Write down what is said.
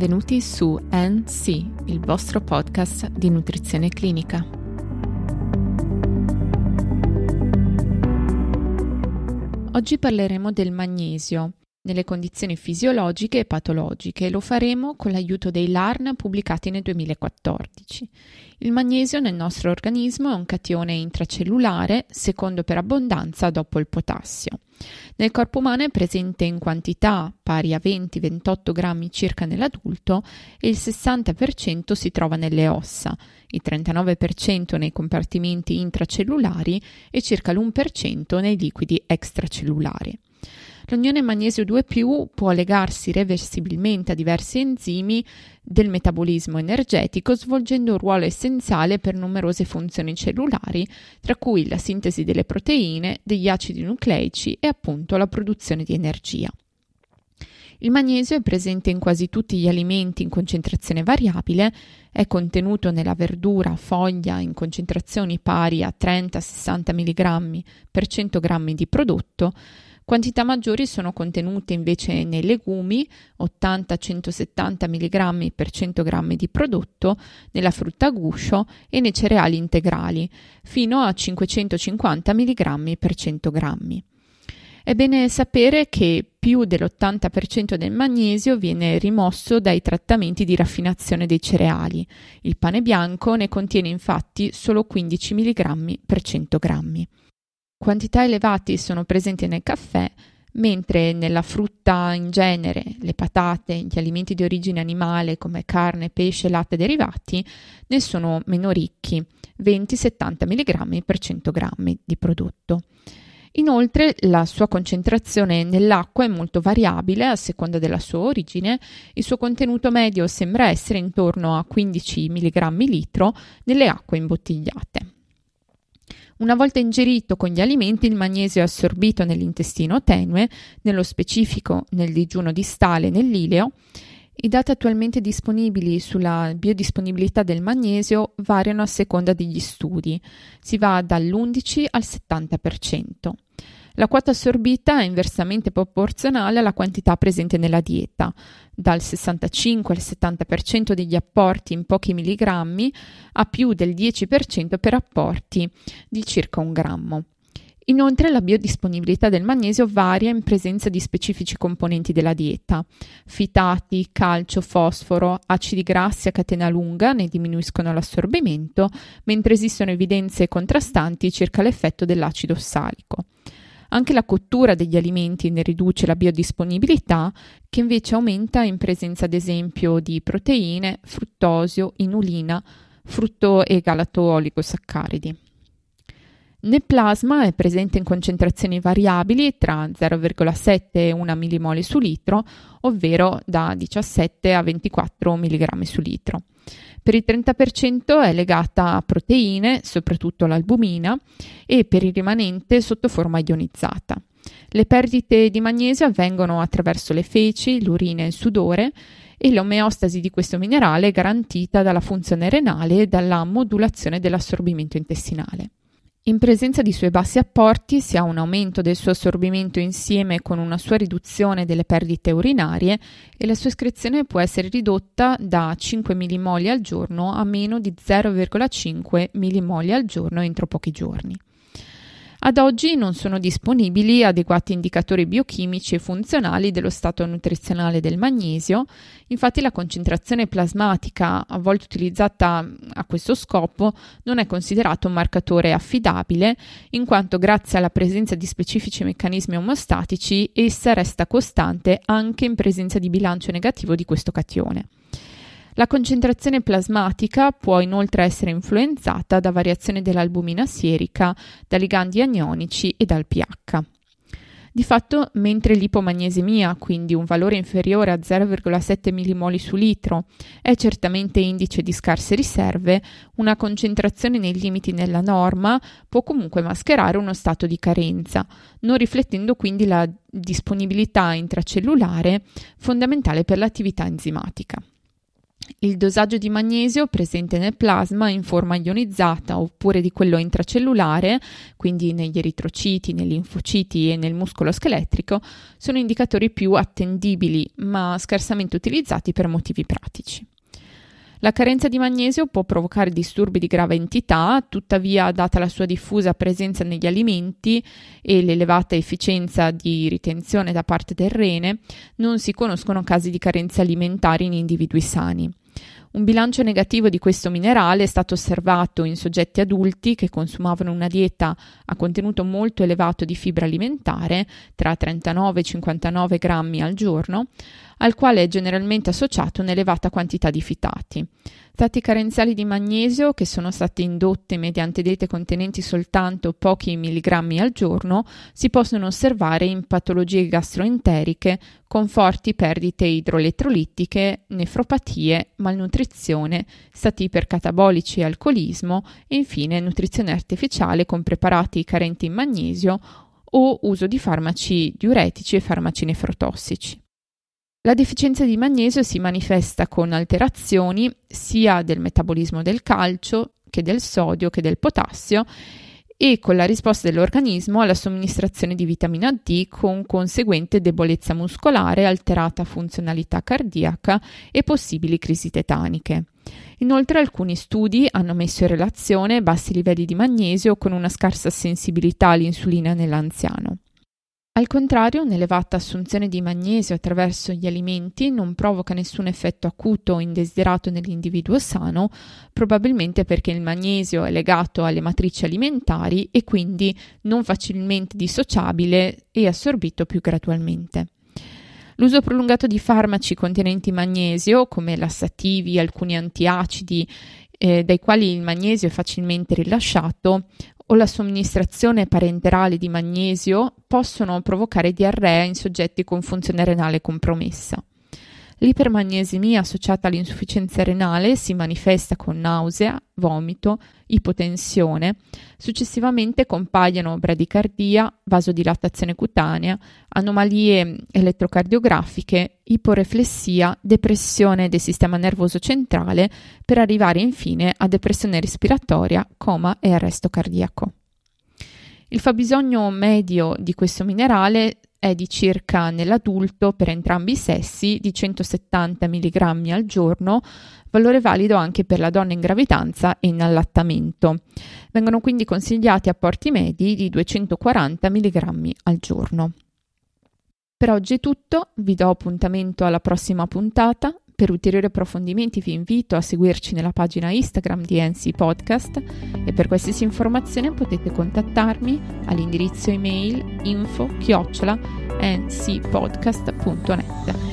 Benvenuti su NC, il vostro podcast di nutrizione clinica. Oggi parleremo del magnesio nelle condizioni fisiologiche e patologiche e lo faremo con l'aiuto dei LARN pubblicati nel 2014. Il magnesio nel nostro organismo è un catione intracellulare, secondo per abbondanza dopo il potassio. Nel corpo umano è presente in quantità pari a 20-28 grammi circa nell'adulto e il 60% si trova nelle ossa, il 39% nei compartimenti intracellulari e circa l'1% nei liquidi extracellulari. L'onione magnesio 2 può legarsi reversibilmente a diversi enzimi del metabolismo energetico, svolgendo un ruolo essenziale per numerose funzioni cellulari, tra cui la sintesi delle proteine, degli acidi nucleici e appunto la produzione di energia. Il magnesio è presente in quasi tutti gli alimenti in concentrazione variabile, è contenuto nella verdura, foglia in concentrazioni pari a 30-60 mg per 100 g di prodotto, Quantità maggiori sono contenute invece nei legumi, 80-170 mg per 100 g di prodotto, nella frutta a guscio e nei cereali integrali, fino a 550 mg per 100 g. È bene sapere che più dell'80% del magnesio viene rimosso dai trattamenti di raffinazione dei cereali. Il pane bianco ne contiene infatti solo 15 mg per 100 g. Quantità elevati sono presenti nel caffè, mentre nella frutta in genere, le patate, gli alimenti di origine animale come carne, pesce, latte e derivati ne sono meno ricchi, 20-70 mg per 100 g di prodotto. Inoltre la sua concentrazione nell'acqua è molto variabile a seconda della sua origine, il suo contenuto medio sembra essere intorno a 15 mg litro nelle acque imbottigliate. Una volta ingerito con gli alimenti, il magnesio è assorbito nell'intestino tenue, nello specifico nel digiuno distale e nell'ileo. I dati attualmente disponibili sulla biodisponibilità del magnesio variano a seconda degli studi, si va dall'11 al 70%. La quota assorbita è inversamente proporzionale alla quantità presente nella dieta, dal 65 al 70% degli apporti in pochi milligrammi a più del 10% per apporti di circa un grammo. Inoltre la biodisponibilità del magnesio varia in presenza di specifici componenti della dieta. Fitati, calcio, fosforo, acidi grassi a catena lunga ne diminuiscono l'assorbimento, mentre esistono evidenze contrastanti circa l'effetto dell'acido ossalico. Anche la cottura degli alimenti ne riduce la biodisponibilità, che invece aumenta in presenza ad esempio di proteine, fruttosio, inulina, frutto e galato oligosaccaridi. Nel plasma è presente in concentrazioni variabili tra 0,7 e 1 mmol su litro, ovvero da 17 a 24 mg su litro. Per il 30% è legata a proteine, soprattutto l'albumina, e per il rimanente sotto forma ionizzata. Le perdite di magnesio avvengono attraverso le feci, l'urina e il sudore e l'omeostasi di questo minerale è garantita dalla funzione renale e dalla modulazione dell'assorbimento intestinale. In presenza di suoi bassi apporti si ha un aumento del suo assorbimento insieme con una sua riduzione delle perdite urinarie e la sua escrezione può essere ridotta da 5 millimoli al giorno a meno di 0,5 millimoli al giorno entro pochi giorni. Ad oggi non sono disponibili adeguati indicatori biochimici e funzionali dello stato nutrizionale del magnesio, infatti la concentrazione plasmatica a volte utilizzata a questo scopo non è considerato un marcatore affidabile, in quanto grazie alla presenza di specifici meccanismi omostatici essa resta costante anche in presenza di bilancio negativo di questo catione. La concentrazione plasmatica può inoltre essere influenzata da variazioni dell'albumina sierica, da ligandi anionici e dal pH. Di fatto, mentre l'ipomagnesemia, quindi un valore inferiore a 0,7 mmol su litro, è certamente indice di scarse riserve, una concentrazione nei limiti nella norma può comunque mascherare uno stato di carenza, non riflettendo quindi la disponibilità intracellulare fondamentale per l'attività enzimatica. Il dosaggio di magnesio presente nel plasma in forma ionizzata oppure di quello intracellulare, quindi negli eritrociti, nei linfociti e nel muscolo scheletrico, sono indicatori più attendibili ma scarsamente utilizzati per motivi pratici. La carenza di magnesio può provocare disturbi di grave entità, tuttavia, data la sua diffusa presenza negli alimenti e l'elevata efficienza di ritenzione da parte del rene, non si conoscono casi di carenze alimentari in individui sani. Un bilancio negativo di questo minerale è stato osservato in soggetti adulti che consumavano una dieta a contenuto molto elevato di fibra alimentare, tra 39 e 59 grammi al giorno, al quale è generalmente associato un'elevata quantità di fitati. Stati carenziali di magnesio, che sono state indotte mediante diete contenenti soltanto pochi milligrammi al giorno, si possono osservare in patologie gastroenteriche con forti perdite idroelettrolitiche, nefropatie, malnutrizione, stati ipercatabolici e alcolismo e infine nutrizione artificiale con preparati carenti in magnesio o uso di farmaci diuretici e farmaci nefrotossici. La deficienza di magnesio si manifesta con alterazioni sia del metabolismo del calcio che del sodio che del potassio e con la risposta dell'organismo alla somministrazione di vitamina D con conseguente debolezza muscolare, alterata funzionalità cardiaca e possibili crisi tetaniche. Inoltre alcuni studi hanno messo in relazione bassi livelli di magnesio con una scarsa sensibilità all'insulina nell'anziano. Al contrario, un'elevata assunzione di magnesio attraverso gli alimenti non provoca nessun effetto acuto o indesiderato nell'individuo sano, probabilmente perché il magnesio è legato alle matrici alimentari e quindi non facilmente dissociabile e assorbito più gradualmente. L'uso prolungato di farmaci contenenti magnesio, come lassativi, alcuni antiacidi, eh, dai quali il magnesio è facilmente rilasciato, o la somministrazione parenterale di magnesio possono provocare diarrea in soggetti con funzione renale compromessa. L'ipermagnesemia associata all'insufficienza renale si manifesta con nausea, vomito, ipotensione. Successivamente compaiono bradicardia, vasodilatazione cutanea, anomalie elettrocardiografiche, iporeflessia, depressione del sistema nervoso centrale, per arrivare infine a depressione respiratoria, coma e arresto cardiaco. Il fabbisogno medio di questo minerale è di circa nell'adulto per entrambi i sessi di 170 mg al giorno, valore valido anche per la donna in gravidanza e in allattamento. Vengono quindi consigliati apporti medi di 240 mg al giorno. Per oggi è tutto, vi do appuntamento alla prossima puntata. Per ulteriori approfondimenti vi invito a seguirci nella pagina Instagram di NC Podcast e per qualsiasi informazione potete contattarmi all'indirizzo email info chiocciola ncpodcast.net.